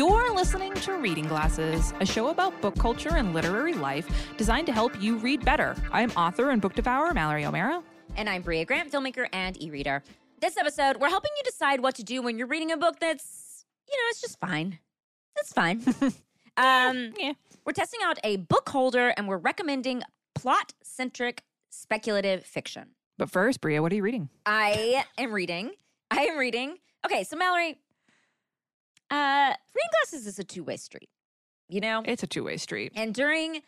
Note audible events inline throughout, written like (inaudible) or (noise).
You're listening to Reading Glasses, a show about book culture and literary life designed to help you read better. I'm author and book devourer Mallory O'Meara. And I'm Brea Grant, filmmaker and e reader. This episode, we're helping you decide what to do when you're reading a book that's, you know, it's just fine. It's fine. (laughs) um, Yeah. We're testing out a book holder and we're recommending plot centric speculative fiction. But first, Brea, what are you reading? I am reading. I am reading. Okay, so Mallory, uh, reading glasses is a two way street, you know? It's a two way street. And during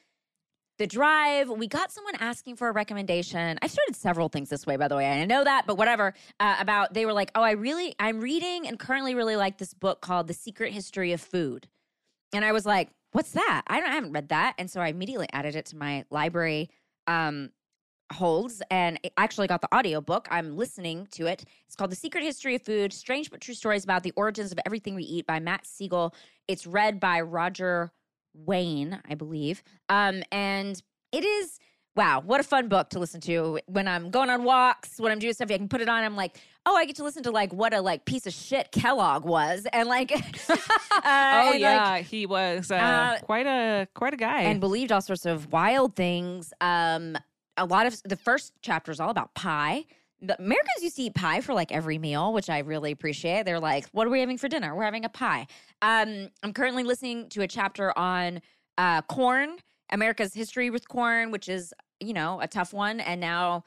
the drive, we got someone asking for a recommendation. I've started several things this way, by the way. I know that, but whatever. Uh, about they were like, "Oh, I really, I'm reading and currently really like this book called The Secret History of Food," and I was like, "What's that? I don't, I haven't read that." And so I immediately added it to my library um, holds, and I actually got the audiobook. I'm listening to it. It's called The Secret History of Food: Strange but True Stories About the Origins of Everything We Eat by Matt Siegel. It's read by Roger Wayne, I believe. Um, and it is wow, what a fun book to listen to when I'm going on walks, when I'm doing stuff. I can put it on. I'm like, oh, I get to listen to like what a like piece of shit Kellogg was, and like, (laughs) uh, oh and, like, yeah, he was uh, uh, quite a quite a guy. and believed all sorts of wild things. Um, a lot of the first chapter is all about pie. The Americans used to eat pie for like every meal, which I really appreciate. They're like, "What are we having for dinner? We're having a pie." Um, I'm currently listening to a chapter on uh, corn, America's history with corn, which is you know a tough one. And now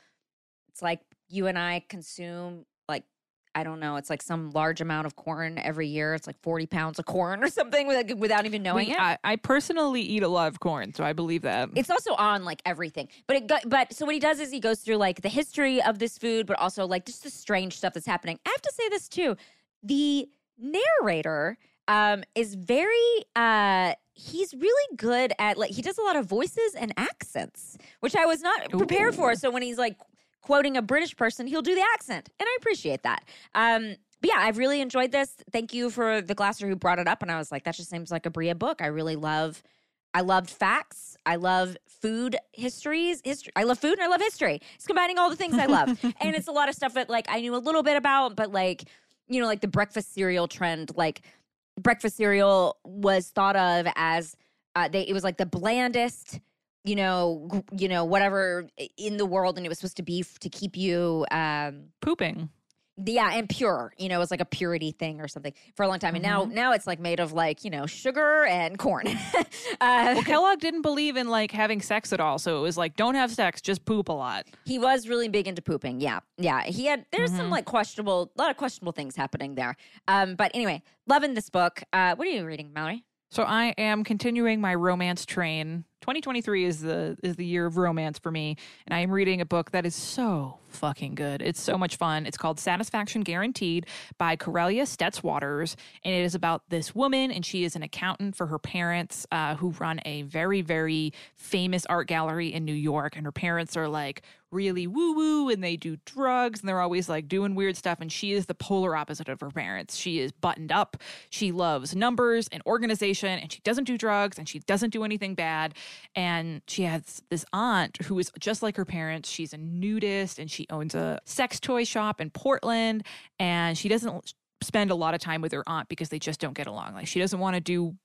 it's like you and I consume I don't know, it's like some large amount of corn every year. It's like 40 pounds of corn (laughs) or something with, without even knowing We- it. I, I personally eat a lot of corn, so I believe that. It's also on like everything. But it go, but so what he does is he goes through like the history of this food, but also like just the strange stuff that's happening. I have to say this too. The narrator um is very uh he's really good at like he does a lot of voices and accents, which I was not prepared for. So when he's like quoting a British person, he'll do the accent. And I appreciate that. Um but yeah, I've really enjoyed this. Thank you for the glasser who brought it up. And I was like, that just seems like a Brea book. I really love I loved facts. I love food histories. History. I love food and I love history. It's combining all the things I love, (laughs) and it's a lot of stuff that like I knew a little bit about, but like you know, like the breakfast cereal trend. Like breakfast cereal was thought of as uh, they. It was like the blandest, you know, you know, whatever in the world, and it was supposed to be f- to keep you. um Pooping. yeah, and pure. You know, it was like a purity thing or something for a long time. And now, now it's like made of like you know sugar and corn. (laughs) uh, Well, Kellogg didn't believe in like having sex at all, so it was like, don't have sex, just poop a lot. He was really big into pooping. Yeah. Yeah. He had, there's some like questionable, a lot of questionable things happening there. Um, but anyway, loving this book. Uh, what are you reading, Mallory? So I am continuing my romance train. 2023 is the is the year of romance for me, and I am reading a book that is so fucking good. It's so much fun. It's called Satisfaction Guaranteed by Karelia Stetz Waters, and it is about this woman, and she is an accountant for her parents, uh, who run a very very famous art gallery in New York, and her parents are like really woo woo and they do drugs and they're always like doing weird stuff. And she is the polar opposite of her parents. She is buttoned up. She loves numbers and organization and she doesn't do drugs and she doesn't do anything bad. And she has this aunt who is just like her parents. She's a nudist and she owns a sex toy shop in Portland. And she doesn't spend a lot of time with her aunt because they just don't get along. Like she doesn't want to do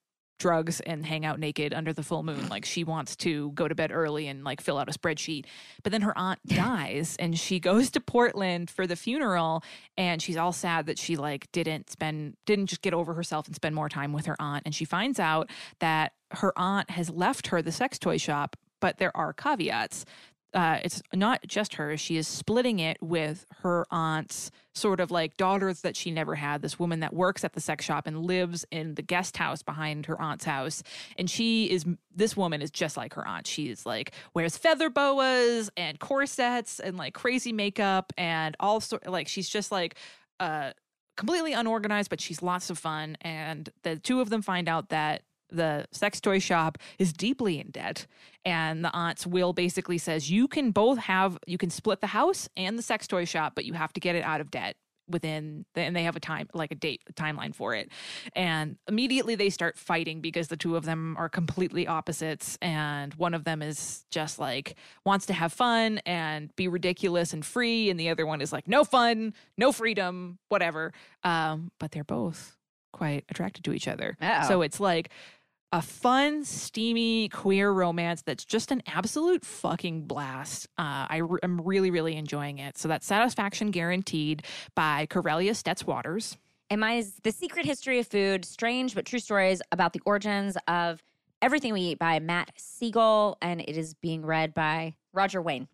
drugs and hang out naked under the full moon. Like she wants to go to bed early and like fill out a spreadsheet. But then her aunt (laughs) dies and she goes to Portland for the funeral and she's all sad that she like didn't spend didn't just get over herself and spend more time with her aunt and she finds out that her aunt has left her the sex toy shop, but there are caveats. Uh, it's not just her. She is splitting it with her aunt's sort of like daughters that she never had. This woman that works at the sex shop and lives in the guest house behind her aunt's house. And she is, this woman is just like her aunt. She is like, wears feather boas and corsets and like crazy makeup and all sort like, she's just like, uh, completely unorganized, but she's lots of fun. And the two of them find out that the sex toy shop is deeply in debt. And the aunt's will basically says you can both have you can split the house and the sex toy shop but you have to get it out of debt within the, and they have a time like a date a timeline for it. And immediately they start fighting because the two of them are completely opposites. And one of them is just like wants to have fun and be ridiculous and free. And the other one is like no fun no freedom whatever. Um but they're both quite attracted to each other. Uh-oh. So it's like a fun, steamy queer romance that's just an absolute fucking blast. Uh, I am really, really enjoying it. So that's Satisfaction Guaranteed by Karelia Stetz Waters. And mine is The Secret History of Food Strange but True Stories about the origins of Everything We Eat by Matt Siegel. And it is being read by Roger Wayne.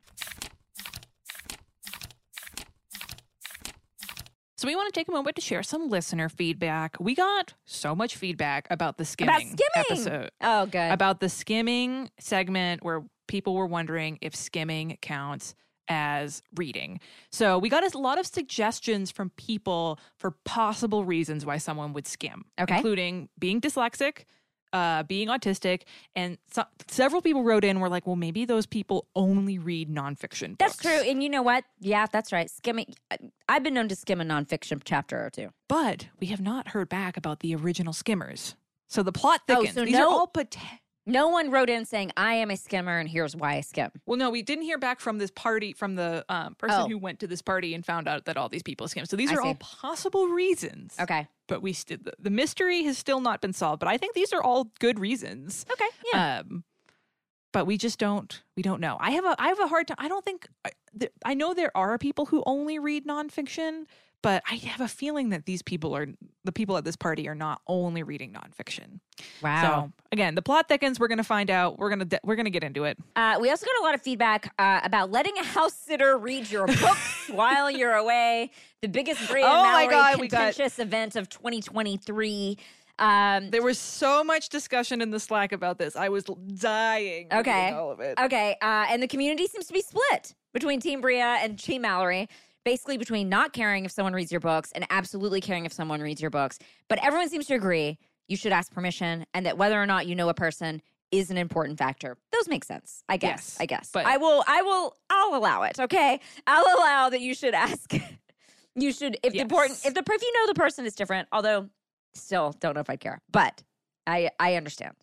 So we want to take a moment to share some listener feedback. We got so much feedback about the skimming, About skimming. episode, Oh, good. about the skimming segment where people were wondering if skimming counts as reading. So we got a lot of suggestions from people for possible reasons why someone would skim, Okay. including being dyslexic, uh, being autistic, and so- several people wrote in were like, "Well, maybe those people only read nonfiction." that's books. true. And you know what? Yeah, that's right. Skimming. I've been known to skim a nonfiction chapter or two. But we have not heard back about the original skimmers. So the plot thickens. Oh, thickens. so These no- are all pot- No one wrote in saying, I am a skimmer and here's why I skim. well, no, we didn't hear back from this party from the um, person Oh. who went to this party and found out that all these people skim. So these I are all possible reasons. Okay. But we still the, the mystery has still not been solved. But I think these are all good reasons. Okay. Yeah. Um, but we just don't we don't know. I have a I have a hard time. I don't think I, I know there are people who only read nonfiction, but I have a feeling that these people are the people at this party are not only reading nonfiction. wow. So again, the plot thickens. We're gonna find out. We're gonna de- we're gonna get into it. Uh, we also got a lot of feedback uh, about letting a house sitter read your books (laughs) while you're away. The biggest Brea Oh my Mallory God, we got- contentious event of 2023. Um, There was so much discussion in the Slack about this. I was dying. Okay. all of it. okay, uh, and the community seems to be split between Team Brea and Team Mallory. Basically, between not caring if someone reads your books and absolutely caring if someone reads your books. But everyone seems to agree you should ask permission and that whether or not you know a person is an important factor. Those make sense, I guess. Yes, I guess. but- I will. I will. I'll allow it. Okay, I'll allow that you should ask. (laughs) you should if the important if the if you know the person is different. Although, still don't know if I care. But I I understand.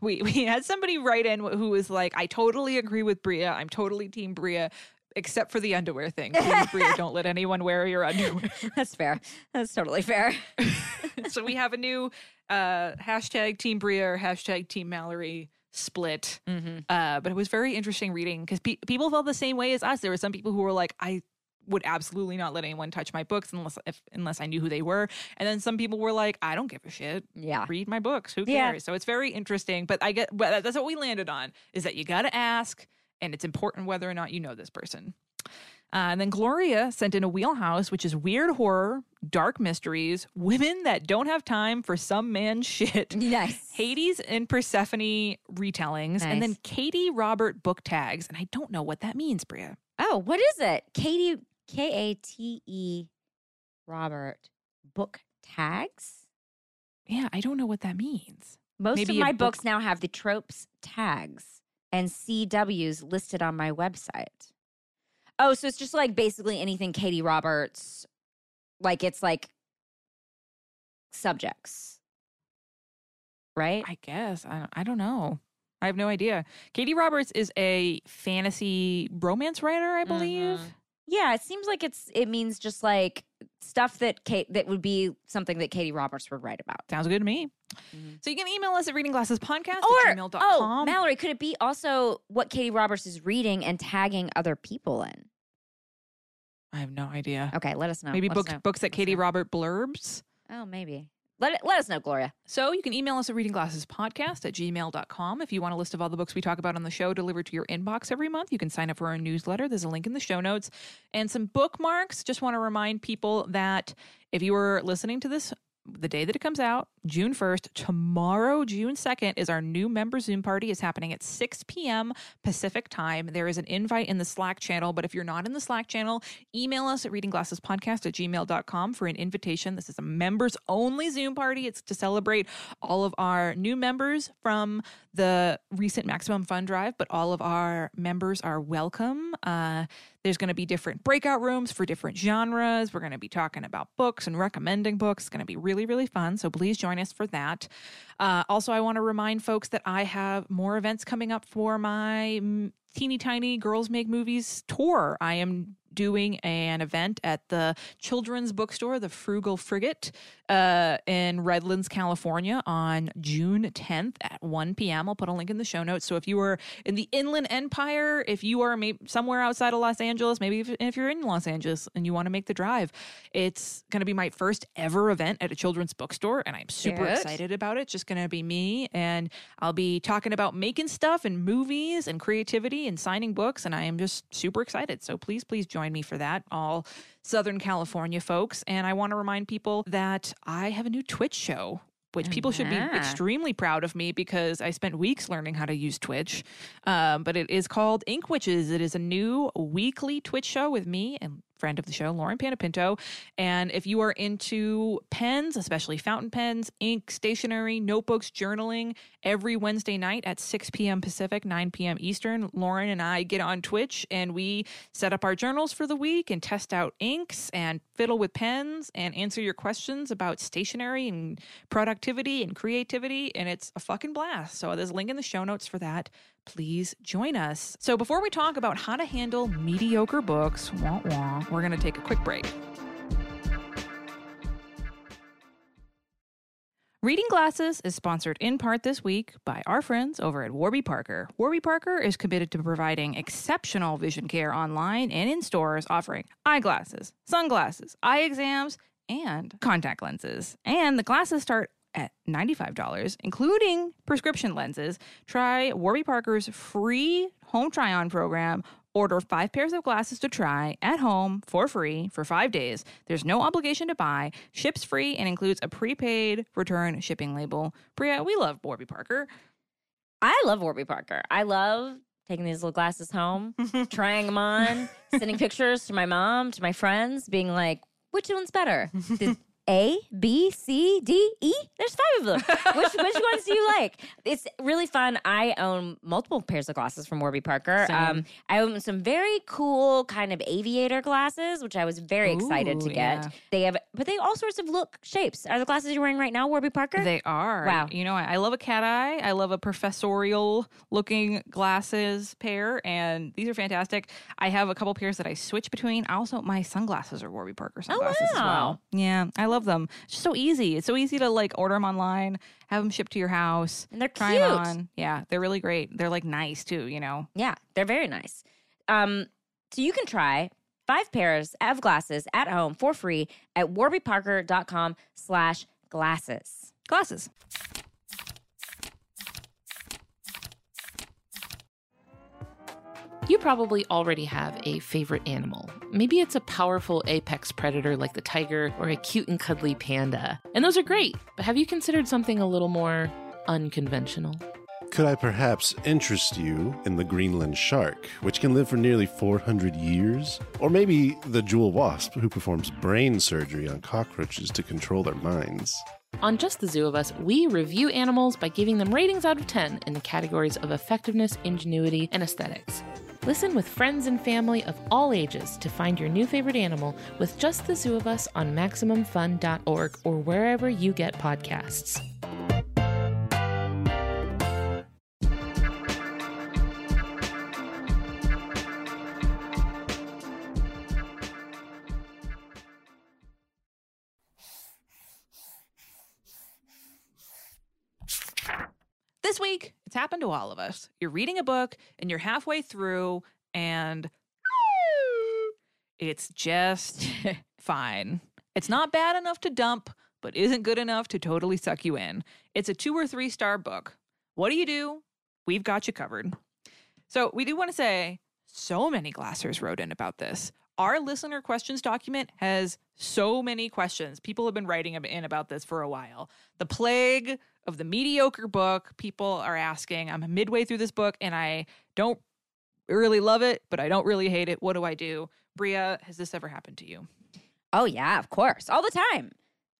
We (laughs) we had somebody write in who was like, "I totally agree with Brea. I'm totally Team Brea." Except for the underwear thing. (laughs) Please, Brea, don't let anyone wear your underwear. (laughs) That's fair. That's totally fair. (laughs) so we have a new uh, hashtag Team Brea or hashtag Team Mallory split. Mm-hmm. Uh, but it was very interesting reading because pe- people felt the same way as us. There were some people who were like, I would absolutely not let anyone touch my books unless if, unless I knew who they were. And then some people were like, I don't give a shit. Yeah. Read my books. Who Yeah. cares? So it's very interesting. But I get, but that's what we landed on is that you got to ask, and it's important whether or not you know this person. Uh, and then Gloria sent in a wheelhouse, which is weird horror, dark mysteries, women that don't have time for some man's shit. Nice. (laughs) Hades and Persephone retellings, and then Katee Robert book tags. And I don't know what that means, Brea. Oh, what is it? Katee K A T E Robert book tags. Yeah, I don't know what that means. Most Maybe of my book- books now have the tropes tags and CWs listed on my website. Oh, so it's just like basically anything Katee Roberts, like it's like subjects, right? I guess. I, I don't know. I have no idea. Katee Roberts is a fantasy romance writer, I believe. Mhm. Yeah, it seems like it's it means just like stuff that Kate that would be something that Katee Roberts would write about. Sounds good to me. Mhm. So you can email us at readingglassespodcast Or at gmail.com. oh, Mallory, could it be also what Katee Roberts is reading and tagging other people in? I have no idea. Okay, let us know. Maybe Let books know. books that Katee. Robert blurbs. Oh, maybe. Let it, let us know, Gloria. So you can email us at readingglassespodcast at gmail.com. If you want a list of all the books we talk about on the show delivered to your inbox every month, you can sign up for our newsletter. There's a link in the show notes. And some bookmarks. Just want to remind people that if you were listening to this the day that it comes out, June 1st, tomorrow, June 2nd, is our new member Zoom party. It's happening at 6 p.m. Pacific time. There is an invite in the Slack channel, but if you're not in the Slack channel, email us at readingglassespodcast at gmail.com for an invitation. This is a members only Zoom party. It's to celebrate all of our new members from the recent Maximum Fun Drive, but all of our members are welcome. Uh, there's going to be different breakout rooms for different genres. We're going to be talking about books and recommending books. It's going to be really, really fun. So please join us for that. Uh, also, I want to remind folks that I have more events coming up for my mm, teeny tiny Girls Make Movies tour. I am doing an event at the children's bookstore, the Frugal Frigate, uh, in Redlands, California, on June 10th at 1 p.m. I'll put a link in the show notes. So if you are in the Inland Empire, if you are maybe somewhere outside of Los Angeles, maybe if, if you're in Los Angeles and you want to make the drive, it's going to be my first ever event at a children's bookstore, and I'm super Good. excited about it. It's just going to be me, and I'll be talking about making stuff and movies and creativity and signing books, and I am just super excited. So please, please join me for that, all Southern California folks. And I want to remind people that I have a new Twitch show. Which people should be extremely proud of me because I spent weeks learning how to use Twitch. Um, but it is called Ink Witches. It is a new weekly Twitch show with me and friend of the show, Lauren Panepinto. And if you are into pens, especially fountain pens, ink, stationery, notebooks, journaling, every Wednesday night at 6 p.m. Pacific, 9 p.m. Eastern, Lauren and I get on Twitch and we set up our journals for the week and test out inks and fiddle with pens and answer your questions about stationery and productivity and creativity. And it's a fucking blast. So there's a link in the show notes for that please join us. So, before we talk about how to handle mediocre books, wah, wah, we're going to take a quick break. Reading Glasses is sponsored in part this week by our friends over at Warby Parker. Warby Parker is committed to providing exceptional vision care online and in stores, offering eyeglasses, sunglasses, eye exams, and contact lenses. And the glasses start at $95, including prescription lenses. Try Warby Parker's free home try on program. Order five pairs of glasses to try at home for free for five days. There's no obligation to buy, ships free, and includes a prepaid return shipping label. Bria, we love Warby Parker. I love Warby Parker. I love taking these little glasses home, (laughs) trying them on, sending pictures to my mom, to my friends, being like, which one's better? (laughs) A, B, C, D, E? There's five of them. (laughs) Which which ones do you like? It's really fun. I own multiple pairs of glasses from Warby Parker. Um, I own some very cool kind of aviator glasses, which I was very excited to get. yeah. They have, but they all sorts of look shapes. Are the glasses you're wearing right now Warby Parker? They are. Wow. You know, I I love a cat eye. I love a professorial looking glasses pair, and these are fantastic. I have a couple pairs that I switch between. I also, my sunglasses are Warby Parker sunglasses as wow. well. Yeah, I love them. It's just so easy. It's so easy to like order them online, have them shipped to your house, and they're try cute. 'em on. Yeah, they're really great. They're like nice too, you know? Yeah, they're very nice. Um, so you can try five pairs of glasses at home for free at warbyparker.com slash glasses. Glasses. You probably already have a favorite animal. Maybe it's a powerful apex predator like the tiger or a cute and cuddly panda. And those are great, but have you considered something a little more unconventional? Could I perhaps interest you in the Greenland shark, which can live for nearly 400 years? Or maybe the jewel wasp, who performs brain surgery on cockroaches to control their minds? On Just the Zoo of Us, we review animals by giving them ratings out of 10 in the categories of effectiveness, ingenuity, and aesthetics. Listen with friends and family of all ages to find your new favorite animal with Just the Zoo of Us on MaximumFun.org or wherever you get podcasts. This week, it's happened to all of us. You're reading a book and you're halfway through, and it's just (laughs) fine. It's not bad enough to dump, but isn't good enough to totally suck you in. It's a two or three star book. What do you do? We've got you covered. So, we do want to say so many glassers wrote in about this. Our listener questions document has so many questions. People have been writing in about this for a while. The plague of the mediocre book. People are asking, I'm midway through this book and I don't really love it, but I don't really hate it. What do I do? Brea, has this ever happened to you? Oh, yeah, of course. All the time.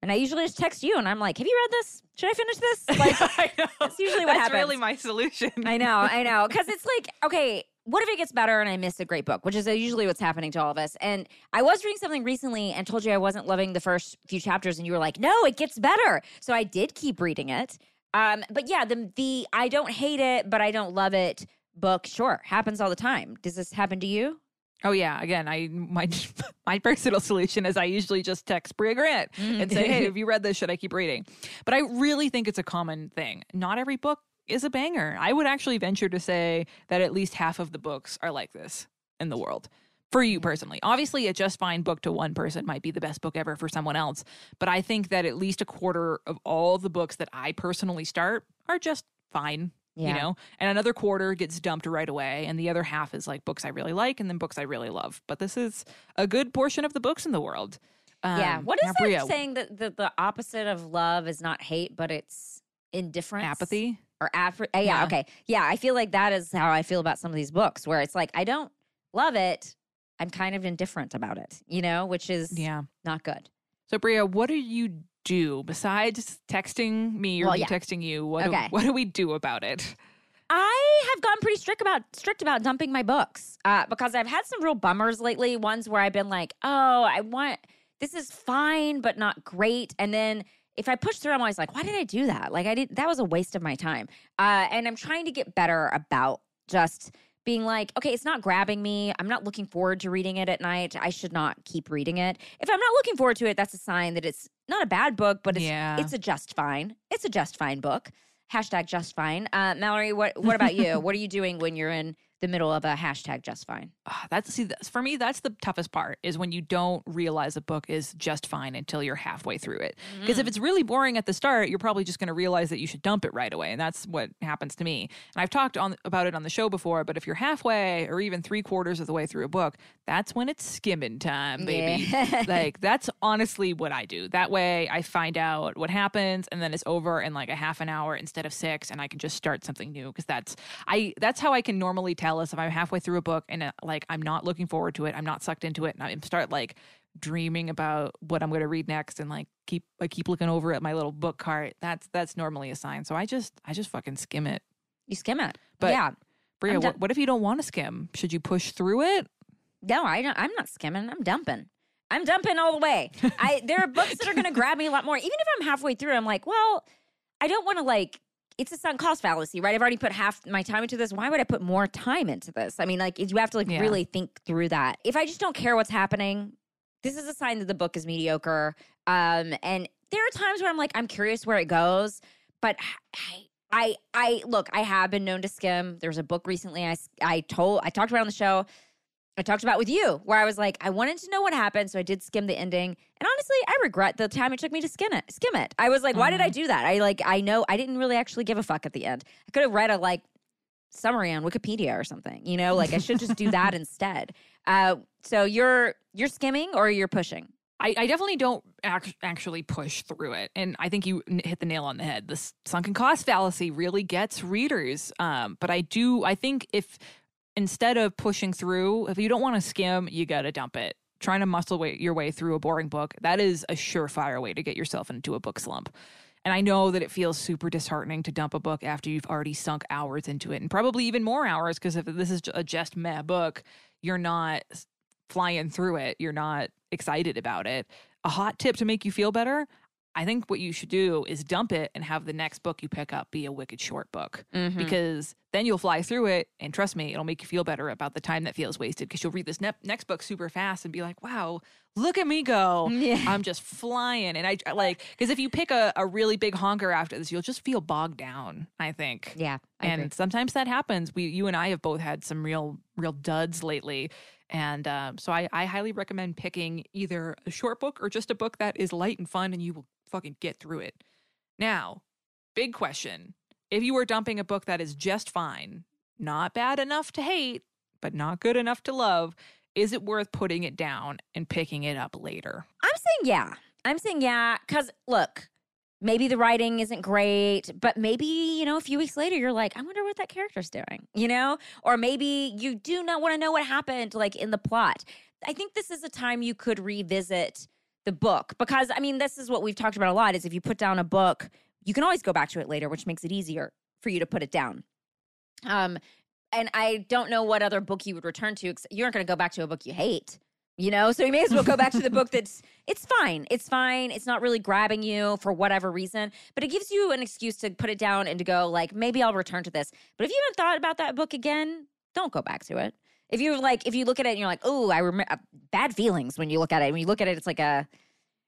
And I usually just text you and I'm like, have you read this? Should I finish this? (laughs) Like, I know. that's usually what happens. That's happens. really my solution. I know, I know. Because it's like, okay, what if it gets better and I miss a great book, which is usually what's happening to all of us. And I was reading something recently and told you I wasn't loving the first few chapters, and you were like, no, it gets better. So I did keep reading it. Um, but yeah, the the I don't hate it, but I don't love it book, sure, happens all the time. Does this happen to you? Oh yeah, again, I my (laughs) my personal solution is I usually just text Brea Grant and say, "Hey, (laughs) have you read this? Should I keep reading?" But I really think it's a common thing. Not every book is a banger. I would actually venture to say that at least half of the books are like this in the world. For you personally. Obviously, a just fine book to one person might be the best book ever for someone else, but I think that at least a quarter of all the books that I personally start are just fine Yeah. you know and another quarter gets dumped right away and the other half is like books i really like and then books i really love but this is a good portion of the books in the world yeah. Um, What is that saying that the, the opposite of love is not hate, but it's indifference? apathy or apathy. yeah, Yeah. okay. Yeah, I feel like that is how I feel about some of these books where it's like I don't love it. I'm kind of indifferent about it, you know, which is yeah not good. so brea what do you do besides texting me or Well, me yeah. texting you what, Okay. do, what do we do about it I have gone pretty strict about strict about dumping my books uh, because I've had some real bummers lately. Ones where I've been like, "Oh, I want this is fine, but not great," and then if I push through, I'm always like, "Why did I do that? Like, I did that was a waste of my time." Uh, and I'm trying to get better about just being like, "Okay, it's not grabbing me. I'm not looking forward to reading it at night. I should not keep reading it. If I'm not looking forward to it, that's a sign that it's not a bad book, but it's Yeah. it's a just fine. It's a just fine book." Hashtag just fine. Uh, Mallory, what what about you? (laughs) what are you doing when you're in the middle of a hashtag just fine? Ah, that's see that's, for me that's the toughest part is when you don't realize a book is just fine until you're halfway through it because Mm. if it's really boring at the start you're probably just going to realize that you should dump it right away and that's what happens to me and i've talked on about it on the show before but if you're halfway or even three quarters of the way through a book that's when it's skimming time baby Yeah. (laughs) like that's honestly what i do that way i find out what happens and then it's over in like a half an hour instead of six and i can just start something new because that's i that's how i can normally tell us if i'm halfway through a book and uh, like i'm not looking forward to it i'm not sucked into it and i start like dreaming about what i'm going to read next and like keep i keep looking over at my little book cart that's that's normally a sign so i just i just fucking skim it You skim it. But- yeah. brea what, what if you don't want to skim should you push through it No, I don't, I'm not skimming. I'm dumping. I'm dumping all the way. I there are books that are going (laughs) to grab me a lot more. Even if I'm halfway through, I'm like, well, I don't want to like. It's a sunk cost fallacy, right? I've already put half my time into this. Why would I put more time into this? I mean, like you have to like Yeah. really think through that. If I just don't care what's happening, this is a sign that the book is mediocre. Um, and there are times where I'm like, I'm curious where it goes, but I, I, I look, I have been known to skim. There's a book recently I, I told, I talked about on the show. I talked about with you, where I was like, I wanted to know what happened, so I did skim the ending. And honestly, I regret the time it took me to skim it. Skim it. I was like, why did I do that? I like, I know I didn't really actually give a fuck at the end. I could have read a like summary on Wikipedia or something. You know, like I should just do that (laughs) instead. Uh, so you're you're skimming or you're pushing. I, I definitely don't act- actually push through it. And I think you hit the nail on the head. This sunken cost fallacy really gets readers. Um, but I do, I think if instead of pushing through, if you don't want to skim, you got to dump it. Trying to muscle way, your way through a boring book, that is a surefire way to get yourself into a book slump. And I know that it feels super disheartening to dump a book after you've already sunk hours into it and probably even more hours because if this is a just meh book, you're not flying through it. You're not excited about it. A hot tip to make you feel better I think what you should do is dump it and have the next book you pick up be a wicked short book Mm-hmm. because then you'll fly through it. And trust me, it'll make you feel better about the time that feels wasted because you'll read this ne- next book super fast and be like, wow, look at me go. Yeah. I'm just flying. And I like, because if you pick a, a really big honker after this, you'll just feel bogged down, I think. Yeah, I and agree. sometimes that happens. We, you and I have both had some real, real duds lately. And um, so I, I highly recommend picking either a short book or just a book that is light and fun and you will fucking get through it. Now, big question. If you were dumping a book that is just fine, not bad enough to hate, but not good enough to love, is it worth putting it down and picking it up later? I'm saying yeah. I'm saying yeah because look, maybe the writing isn't great, but maybe you know a few weeks later you're like, I wonder what that character's doing, you know, or maybe you do not want to know what happened like in the plot. I think this is a time you could revisit the book because I mean this is what we've talked about a lot is if you put down a book, you can always go back to it later, which makes it easier for you to put it down. Um, and I don't know what other book you would return to. ex- You aren't going to go back to a book you hate, you know. So you may as well go back to the book that's (laughs) it's fine. It's fine. It's not really grabbing you for whatever reason, but it gives you an excuse to put it down and to go like maybe I'll return to this. But if you haven't thought about that book again, don't go back to it. If you're like, if you look at it and you're like, oh, I remember uh, bad feelings when you look at it. When you look at it, it's like a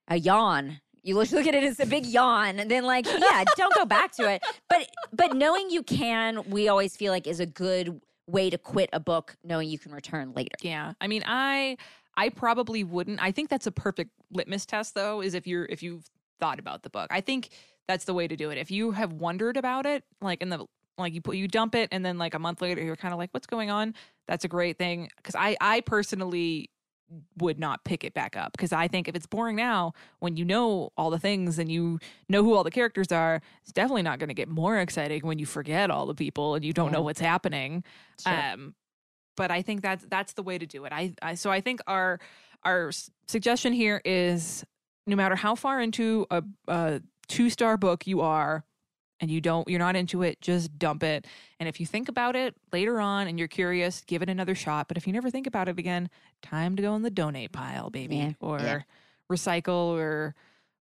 a yawn. You look, (laughs) look at it it's a big yawn, and then like, yeah, don't go back to it. But but knowing you can, we always feel like is a good way to quit a book, knowing you can return later. Yeah. I mean, I I probably wouldn't. I think that's a perfect litmus test though, is if you're if you've thought about the book. I think that's the way to do it. If you have wondered about it, like in the like you put you dump it and then like a month later you're kind of like what's going on? That's a great thing cuz I I personally would not pick it back up because I think if it's boring now, when you know all the things and you know who all the characters are, it's definitely not going to get more exciting when you forget all the people and you don't know what's happening. Sure. Um, but I think that's that's the way to do it. I, I so I think our our s- suggestion here is no matter how far into a, a two star book you are, and you don't you're not into it, just dump it. And if you think about it later on and you're curious, give it another shot. But if you never think about it again, time to go in the donate pile, baby, Yeah, or yeah. recycle or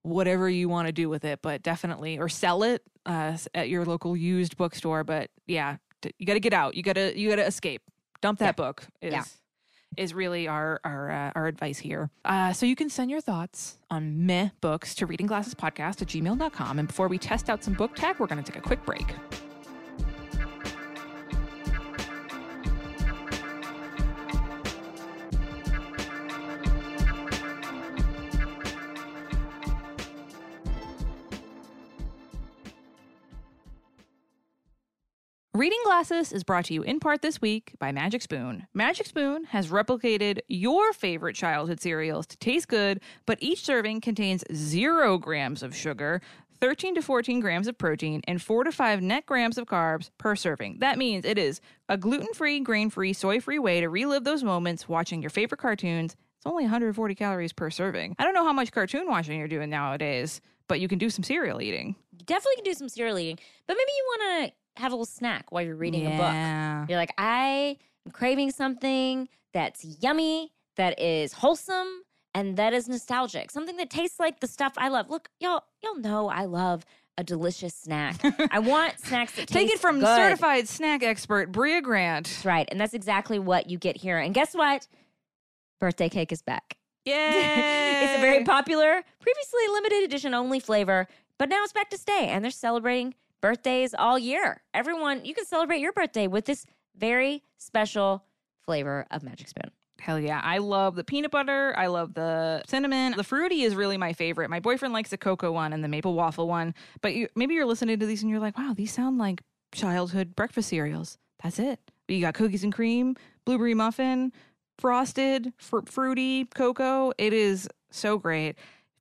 whatever you want to do with it. But definitely, or sell it uh, at your local used bookstore. But yeah, you got to get out. You got to you got to escape. Dump that Yeah. book. Is, Yeah. Is really our our uh, our advice here. Uh, so you can send your thoughts on meh books to reading glasses podcast at gmail.com. And before we test out some book tech, we're going to take a quick break. Reading Glasses is brought to you in part this week by Magic Spoon. Magic Spoon has replicated your favorite childhood cereals to taste good, but each serving contains zero grams of sugar, 13 to 14 grams of protein, and 4 to 5 net grams of carbs per serving. That means it is a gluten free, grain free, soy free way to relive those moments watching your favorite cartoons. It's only 140 calories per serving. I don't know how much cartoon watching you're doing nowadays, but you can do some cereal eating. You definitely can do some cereal eating, but maybe you want to have a little snack while you're reading a book. You're like, I am craving something that's yummy, that is wholesome, and that is nostalgic. Something that tastes like the stuff I love. Look, y'all, y'all know I love a delicious snack. (laughs) I want snacks that Take it from good. certified snack expert Brea Grant. That's right, and that's exactly what you get here. And guess what? Birthday cake is back. Yeah, (laughs) it's a very popular, previously limited edition only flavor, but now it's back to stay, and they're celebrating birthdays all year. Everyone, you can celebrate your birthday with this very special flavor of Magic Spoon. hell yeah. I love the peanut butter. I love the cinnamon. The fruity is really my favorite. My boyfriend likes the cocoa one and the maple waffle one. But you, maybe you're listening to these and you're like, wow, these sound like childhood breakfast cereals. That's it. You got cookies and cream, blueberry muffin, frosted, fr- fruity, cocoa. It is so great.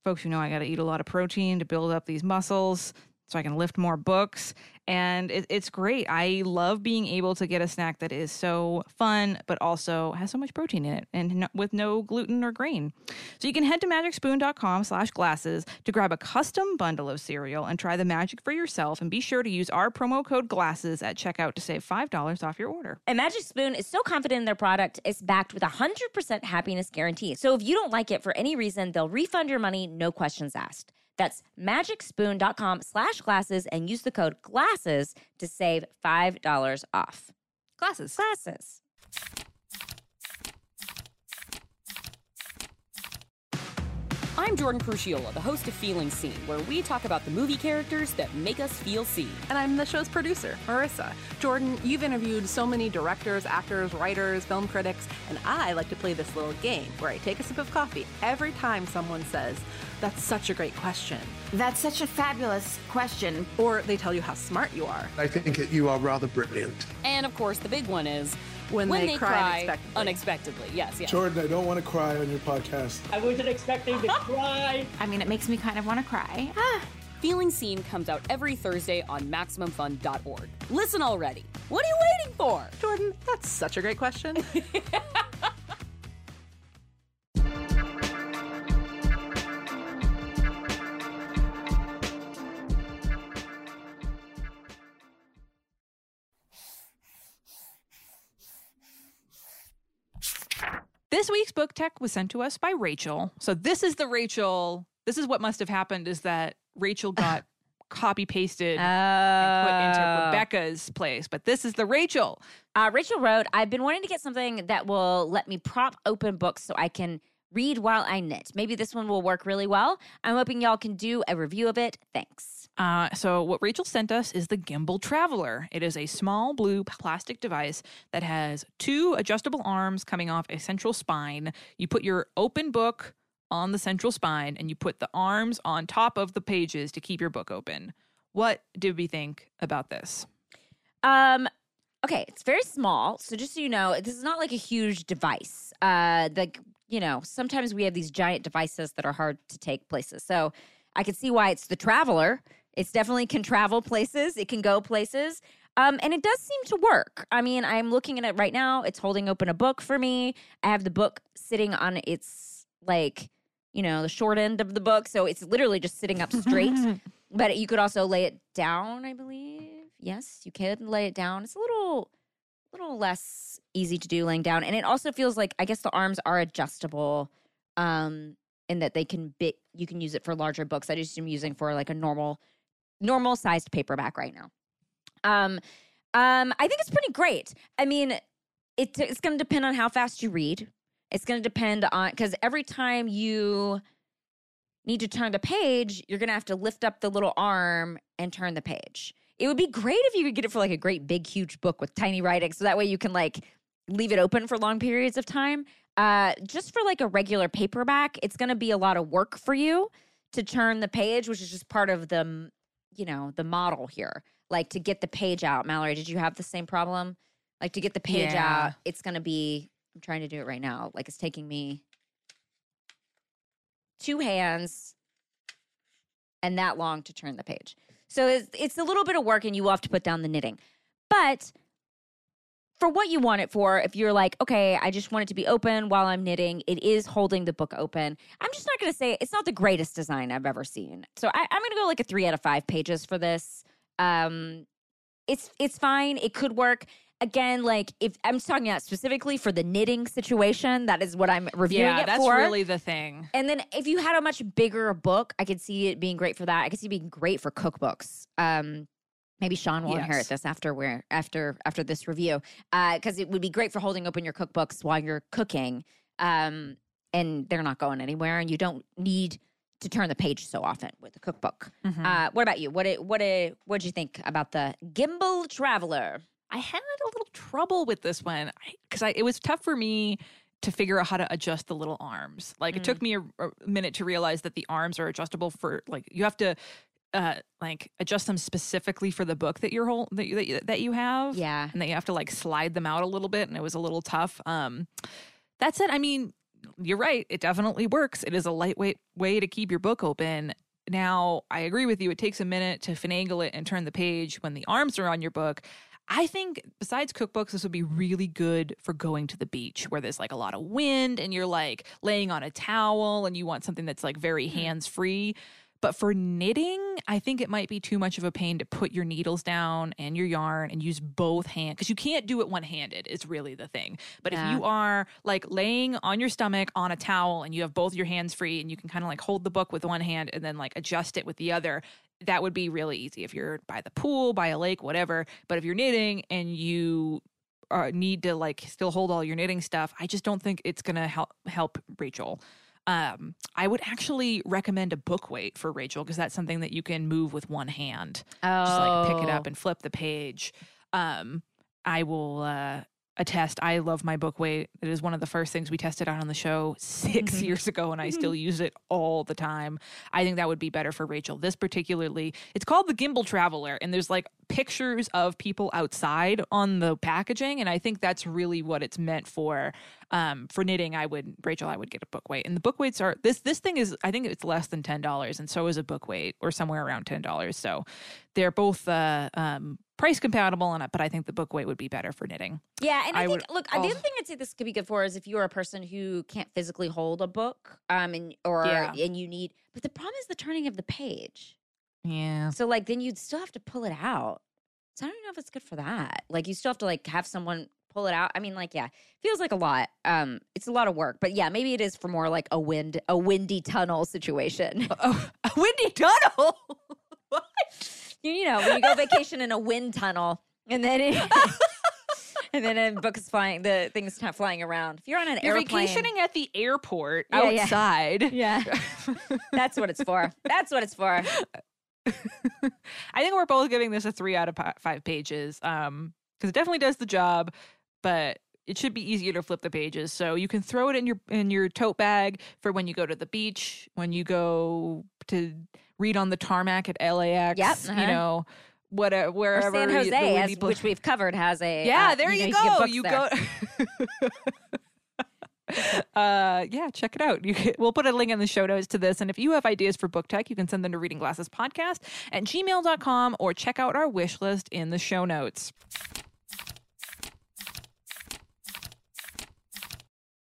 Folks, you know I got to eat a lot of protein to build up these muscles so I can lift more books. And it, it's great. I love being able to get a snack that is so fun, but also has so much protein in it and no, with no gluten or grain. So you can head to magicspoon.com slash glasses to grab a custom bundle of cereal and try the magic for yourself. And be sure to use our promo code glasses at checkout to save $5 off your order. And Magic Spoon is so confident in their product, it's backed with a 100% happiness guarantee. So if you don't like it for any reason, they'll refund your money, no questions asked. That's magicspoon.com slash glasses and use the code GLASSES to save $5 off. Glasses. Glasses. I'm Jordan Crucchiola, the host of Feeling Seen, where we talk about the movie characters that make us feel seen. And I'm the show's producer, Marissa. Jordan, you've interviewed so many directors, actors, writers, film critics, and I like to play this little game where I take a sip of coffee every time someone says, That's such a great question. That's such a fabulous question. Or they tell you how smart you are. I think that you are rather brilliant. And of course, the big one is When they cry unexpectedly. unexpectedly. Yes, yes. Jordan, I don't want to cry on your podcast. I wasn't expecting to (laughs) cry. I mean, it makes me kind of want to cry. Ah, Feeling Seen comes out every Thursday on MaximumFun.org. Listen already. What are you waiting for? Jordan, that's such a great question. (laughs) This week's book tech was sent to us by Rachel. So this is the Rachel. This is what must have happened is that Rachel (laughs) got copy pasted Oh. and put into Rebecca's place. But this is the Rachel. Uh, Rachel wrote, I've been wanting to get something that will let me prop open books so I can read while I knit. Maybe this one will work really well. I'm hoping y'all can do a review of it. Thanks. Uh, so, what Rachel sent us is the Gimble Traveller. It is a small blue plastic device that has two adjustable arms coming off a central spine. You put your open book on the central spine and you put the arms on top of the pages to keep your book open. What did we think about this? Um, okay, it's very small. So just so you know, this is not like a huge device. Uh, the you know sometimes we have these giant devices that are hard to take places. So I can see why it's the traveler. It's definitely can travel places. It can go places. Um, and it does seem to work. I mean, I'm looking at it right now. It's holding open a book for me. I have the book sitting on its like, you know, the short end of the book. So it's literally just sitting up straight. (laughs) but you could also lay it down, I believe. Yes, you can lay it down. It's a little little less easy to do laying down. And it also feels like I guess the arms are adjustable. Um, in that they can bit you can use it for larger books. I just am using for like a normal normal sized paperback right now. Um, um, I think it's pretty great. I mean, it, it's going to depend on how fast you read. It's going to depend on because every time you need to turn the page, you're going to have to lift up the little arm and turn the page. It would be great if you could get it for like a great big huge book with tiny writing, so that way you can like leave it open for long periods of time. Uh, just for like a regular paperback, it's going to be a lot of work for you to turn the page, which is just part of the, you know, the model here. Like to get the page out. Mallory, did you have the same problem? Like to get the page Yeah. out, it's going to be. I'm trying to do it right now. Like it's taking me two hands and that long to turn the page. So it's, it's a little bit of work and you will have to put down the knitting. But for what you want it for, if you're like, okay, I just want it to be open while I'm knitting, it is holding the book open. I'm just not going to say it's not the greatest design I've ever seen. So I, I'm going to go like a three out of five pages for this. Um, it's it's fine. It could work. Again, like if I'm talking about specifically for the knitting situation, that is what I'm reviewing yeah, it that's for. really the thing. And then if you had a much bigger book, I could see it being great for that. I could see it being great for cookbooks. Um, maybe Sean will Yes. inherit this after we're after after this review, because it would be great for holding open your cookbooks while you're cooking. Um, and they're not going anywhere, and you don't need to turn the page so often with a cookbook. Mhm. Uh, what about you? What did what did what did you think about the Gimble Traveller? I had a little trouble with this one because I, it was tough for me to figure out how to adjust the little arms. Like it took me a, a minute to realize that the arms are adjustable for like you have to uh like adjust them specifically for the book that you're hold that you, that you, that you have. Yeah. and that you have to like slide them out a little bit, and it was a little tough. Um, that's it. I mean, you're right. It definitely works. It is a lightweight way to keep your book open. Now, I agree with you. It takes a minute to finagle it and turn the page when the arms are on your book. I think besides cookbooks, this would be really good for going to the beach where there's like a lot of wind and you're like laying on a towel and you want something that's like very hands free. But for knitting, I think it might be too much of a pain to put your needles down and your yarn and use both hands because you can't do it one handed, is really the thing. But Yeah. if you are like laying on your stomach on a towel and you have both your hands free and you can kind of like hold the book with one hand and then like adjust it with the other, that would be really easy if you're by the pool, by a lake, whatever. But if you're knitting and you uh, need to like still hold all your knitting stuff, I just don't think it's gonna help help Rachel. Um, I would actually recommend a book weight for Rachel because that's something that you can move with one hand. Just like pick it up Oh. and flip the page. Um, I will uh, attest. I love my book weight. It is one of the first things we tested out on the show 6 years ago, and I still use it all the time. I think that would be better for Rachel. This particularly, it's called the Gimble Traveller, and there's like pictures of people outside on the packaging, and I think that's really what it's meant for. Um, for knitting, I would Rachel, I would get a book weight, and the book weights are this. This thing is, I think it's less than ten dollars, and so is a book weight, or somewhere around ten dollars. So they're both uh, um, price compatible, and it, but I think the book weight would be better for knitting. Yeah, and I, I think would look, the al- other thing I'd say this could be good for is if you're a person who can't physically hold a book, um, and or Yeah. and you need, but the problem is the turning of the page. Yeah. So like then you'd still have to pull it out. So I don't know if it's good for that. Like you still have to like have someone pull it out. I mean, like yeah, feels like a lot. Um, it's a lot of work, but yeah, maybe it is for more like a wind, a windy tunnel situation. (laughs) Oh, a windy tunnel. You, you know, when you go vacation in a wind tunnel and then it, (laughs) and then a book is flying, the thing's not flying around. If you're on an You're airplane, vacationing at the airport Yeah, yeah. outside. yeah, that's what it's for. That's what it's for. I think we're both giving this a three out of pi- five pages um because it definitely does the job, but it should be easier to flip the pages. So you can throw it in your in your tote bag for when you go to the beach, when you go to read on the tarmac at LAX. Yep, You uh-huh. know, whatever Or wherever San Jose, windy as, which we've covered, has a yeah, uh, there you, know, get go. books You go. (laughs) uh yeah check it out you can, we'll put a link in the show notes to this and if you have ideas for book tech you can send them to reading glasses podcast at gmail.com or check out our wish list in the show notes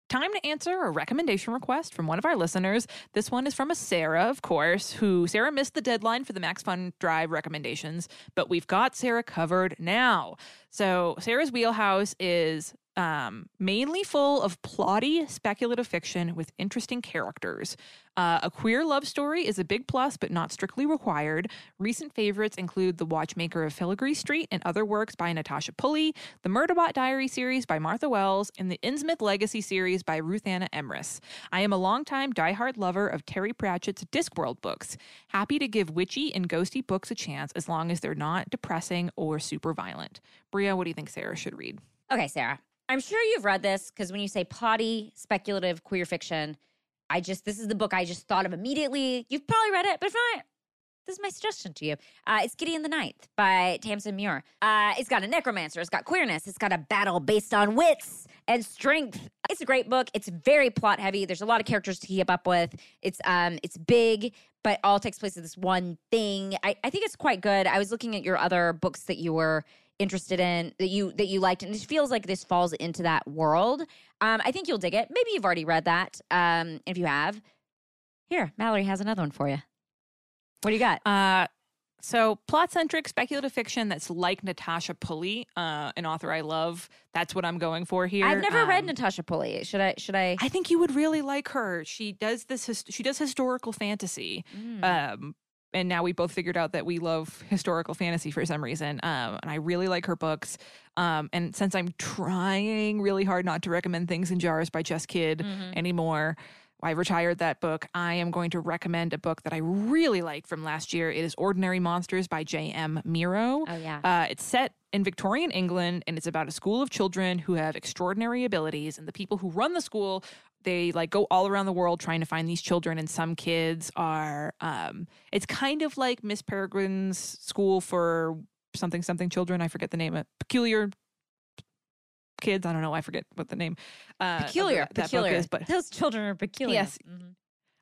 Time to answer a recommendation request from one of our listeners. This one is from a Sarah, of course, who Sarah missed the deadline for the Max Fun Drive recommendations, but we've got Sarah covered now. So, Sarah's wheelhouse is um, mainly full of plotty speculative fiction with interesting characters. Uh, a queer love story is a big plus, but not strictly required. Recent favorites include The Watchmaker of Filigree Street and other works by Natasha Pulley, the Murderbot Diary series by Martha Wells, and the Innsmouth Legacy series by Ruthanna Emrys. I am a longtime diehard lover of Terry Pratchett's Discworld books. Happy to give witchy and ghosty books a chance as long as they're not depressing or super violent. Brea, what do you think Sarah should read? Okay, Sarah. I'm sure you've read this because when you say potty, speculative, queer fiction, I just, this is the book I just thought of immediately. You've probably read it, but if not, this is my suggestion to you. Uh, it's Gideon the Ninth by Tamsyn Muir. Uh, it's got a necromancer, it's got queerness, it's got a battle based on wits and strength. It's a great book. It's very plot heavy. There's a lot of characters to keep up with. It's um, it's big, but all takes place in this one thing. I, I think it's quite good. I was looking at your other books that you were interested in that you that you liked and it feels like this falls into that world um i think you'll dig it maybe you've already read that um if you have here mallory has another one for you what do you got Uh, so plot centric speculative fiction that's like Natasha Pulley, uh, an author I love. That's what I'm going for here. i've never read Um, natasha pulley should i should i I think you would really like her. She does this. She does historical fantasy. Mm. And now we both figured out that we love historical fantasy for some reason. Um, and I really like her books. Um, and since I'm trying really hard not to recommend things in jars by Jess Kidd Mhm. anymore, I retired that book. I am going to recommend a book that I really liked from last year. It is Ordinary Monsters by J.M. Miro. oh yeah Uh, it's set in Victorian England, and it's about a school of children who have extraordinary abilities. And the people who run the school, they like go all around the world trying to find these children. And some kids are, um, it's kind of like Miss Peregrine's school for something something children. I forget the name. of Peculiar kids. I don't know. I forget what the name. Uh, peculiar the- peculiar is, but those children are peculiar Yes. Mhm.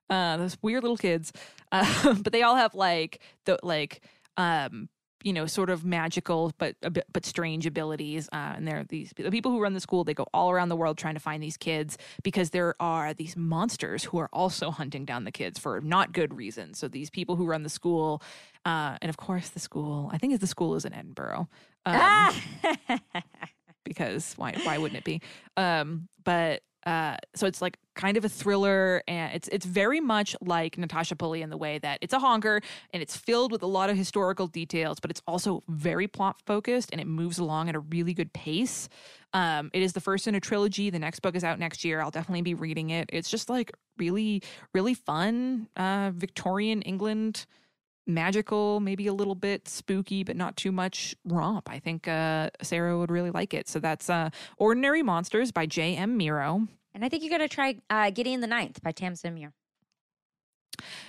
uh, those weird little kids. Uh, (laughs) but they all have like the like um you know sort of magical but but strange abilities. Uh, and they're these the people who run the school. They go all around the world trying to find these kids because there are these monsters who are also hunting down the kids for not good reasons. So these people who run the school. Uh, and of course, the school. I think is the school is in Edinburgh. Um, ah! (laughs) because why why wouldn't it be? Um but uh so it's like kind of a thriller and it's it's very much like Natasha Pulley in the way that it's a honker and it's filled with a lot of historical details but it's also very plot focused and it moves along at a really good pace. Um it is the first in a trilogy. The next book is out next year. I'll definitely be reading it. It's just like really really fun uh Victorian England magical, maybe a little bit spooky, but not too much romp. I think uh, Sarah would really like it. So that's uh, Ordinary Monsters by J.M. Miro. and i think you gotta try uh gideon the ninth by tamsyn muir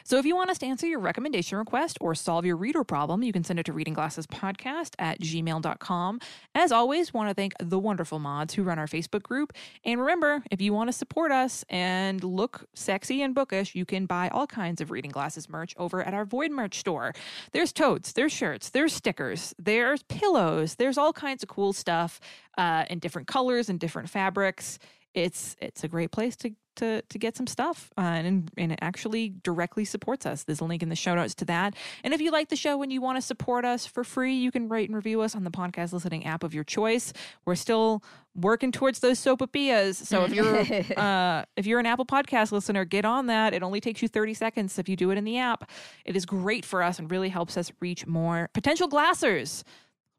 So if you want us to answer your recommendation request or solve your reader problem, you can send it to readingglassespodcast at gmail.com. As always, want to thank the wonderful mods who run our Facebook group. And remember, if you want to support us and look sexy and bookish, you can buy all kinds of Reading Glasses merch over at our Void merch store. There's totes, there's shirts, there's stickers, there's pillows, there's all kinds of cool stuff uh, in different colors and different fabrics. It's it's a great place to to to get some stuff uh, and and it actually directly supports us. There's a link in the show notes to that. And if you like the show and you want to support us for free, you can rate and review us on the podcast listening app of your choice. We're still working towards those sopapillas. So if you're (laughs) uh, if you're an Apple Podcast listener, get on that. It only takes you 30 seconds if you do it in the app. It is great for us and really helps us reach more potential glassers.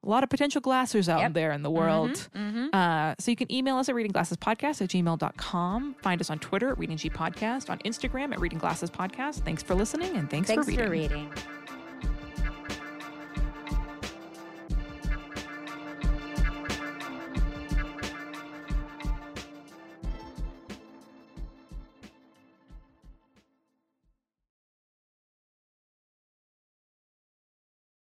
A lot of potential glassers out Yep. there in the world. Uh, so you can email us at readingglassespodcast at gmail.com. Find us on Twitter at Reading G Podcast, on Instagram at Reading Glasses Podcast. Thanks for listening and thanks, Thanks for reading. for reading.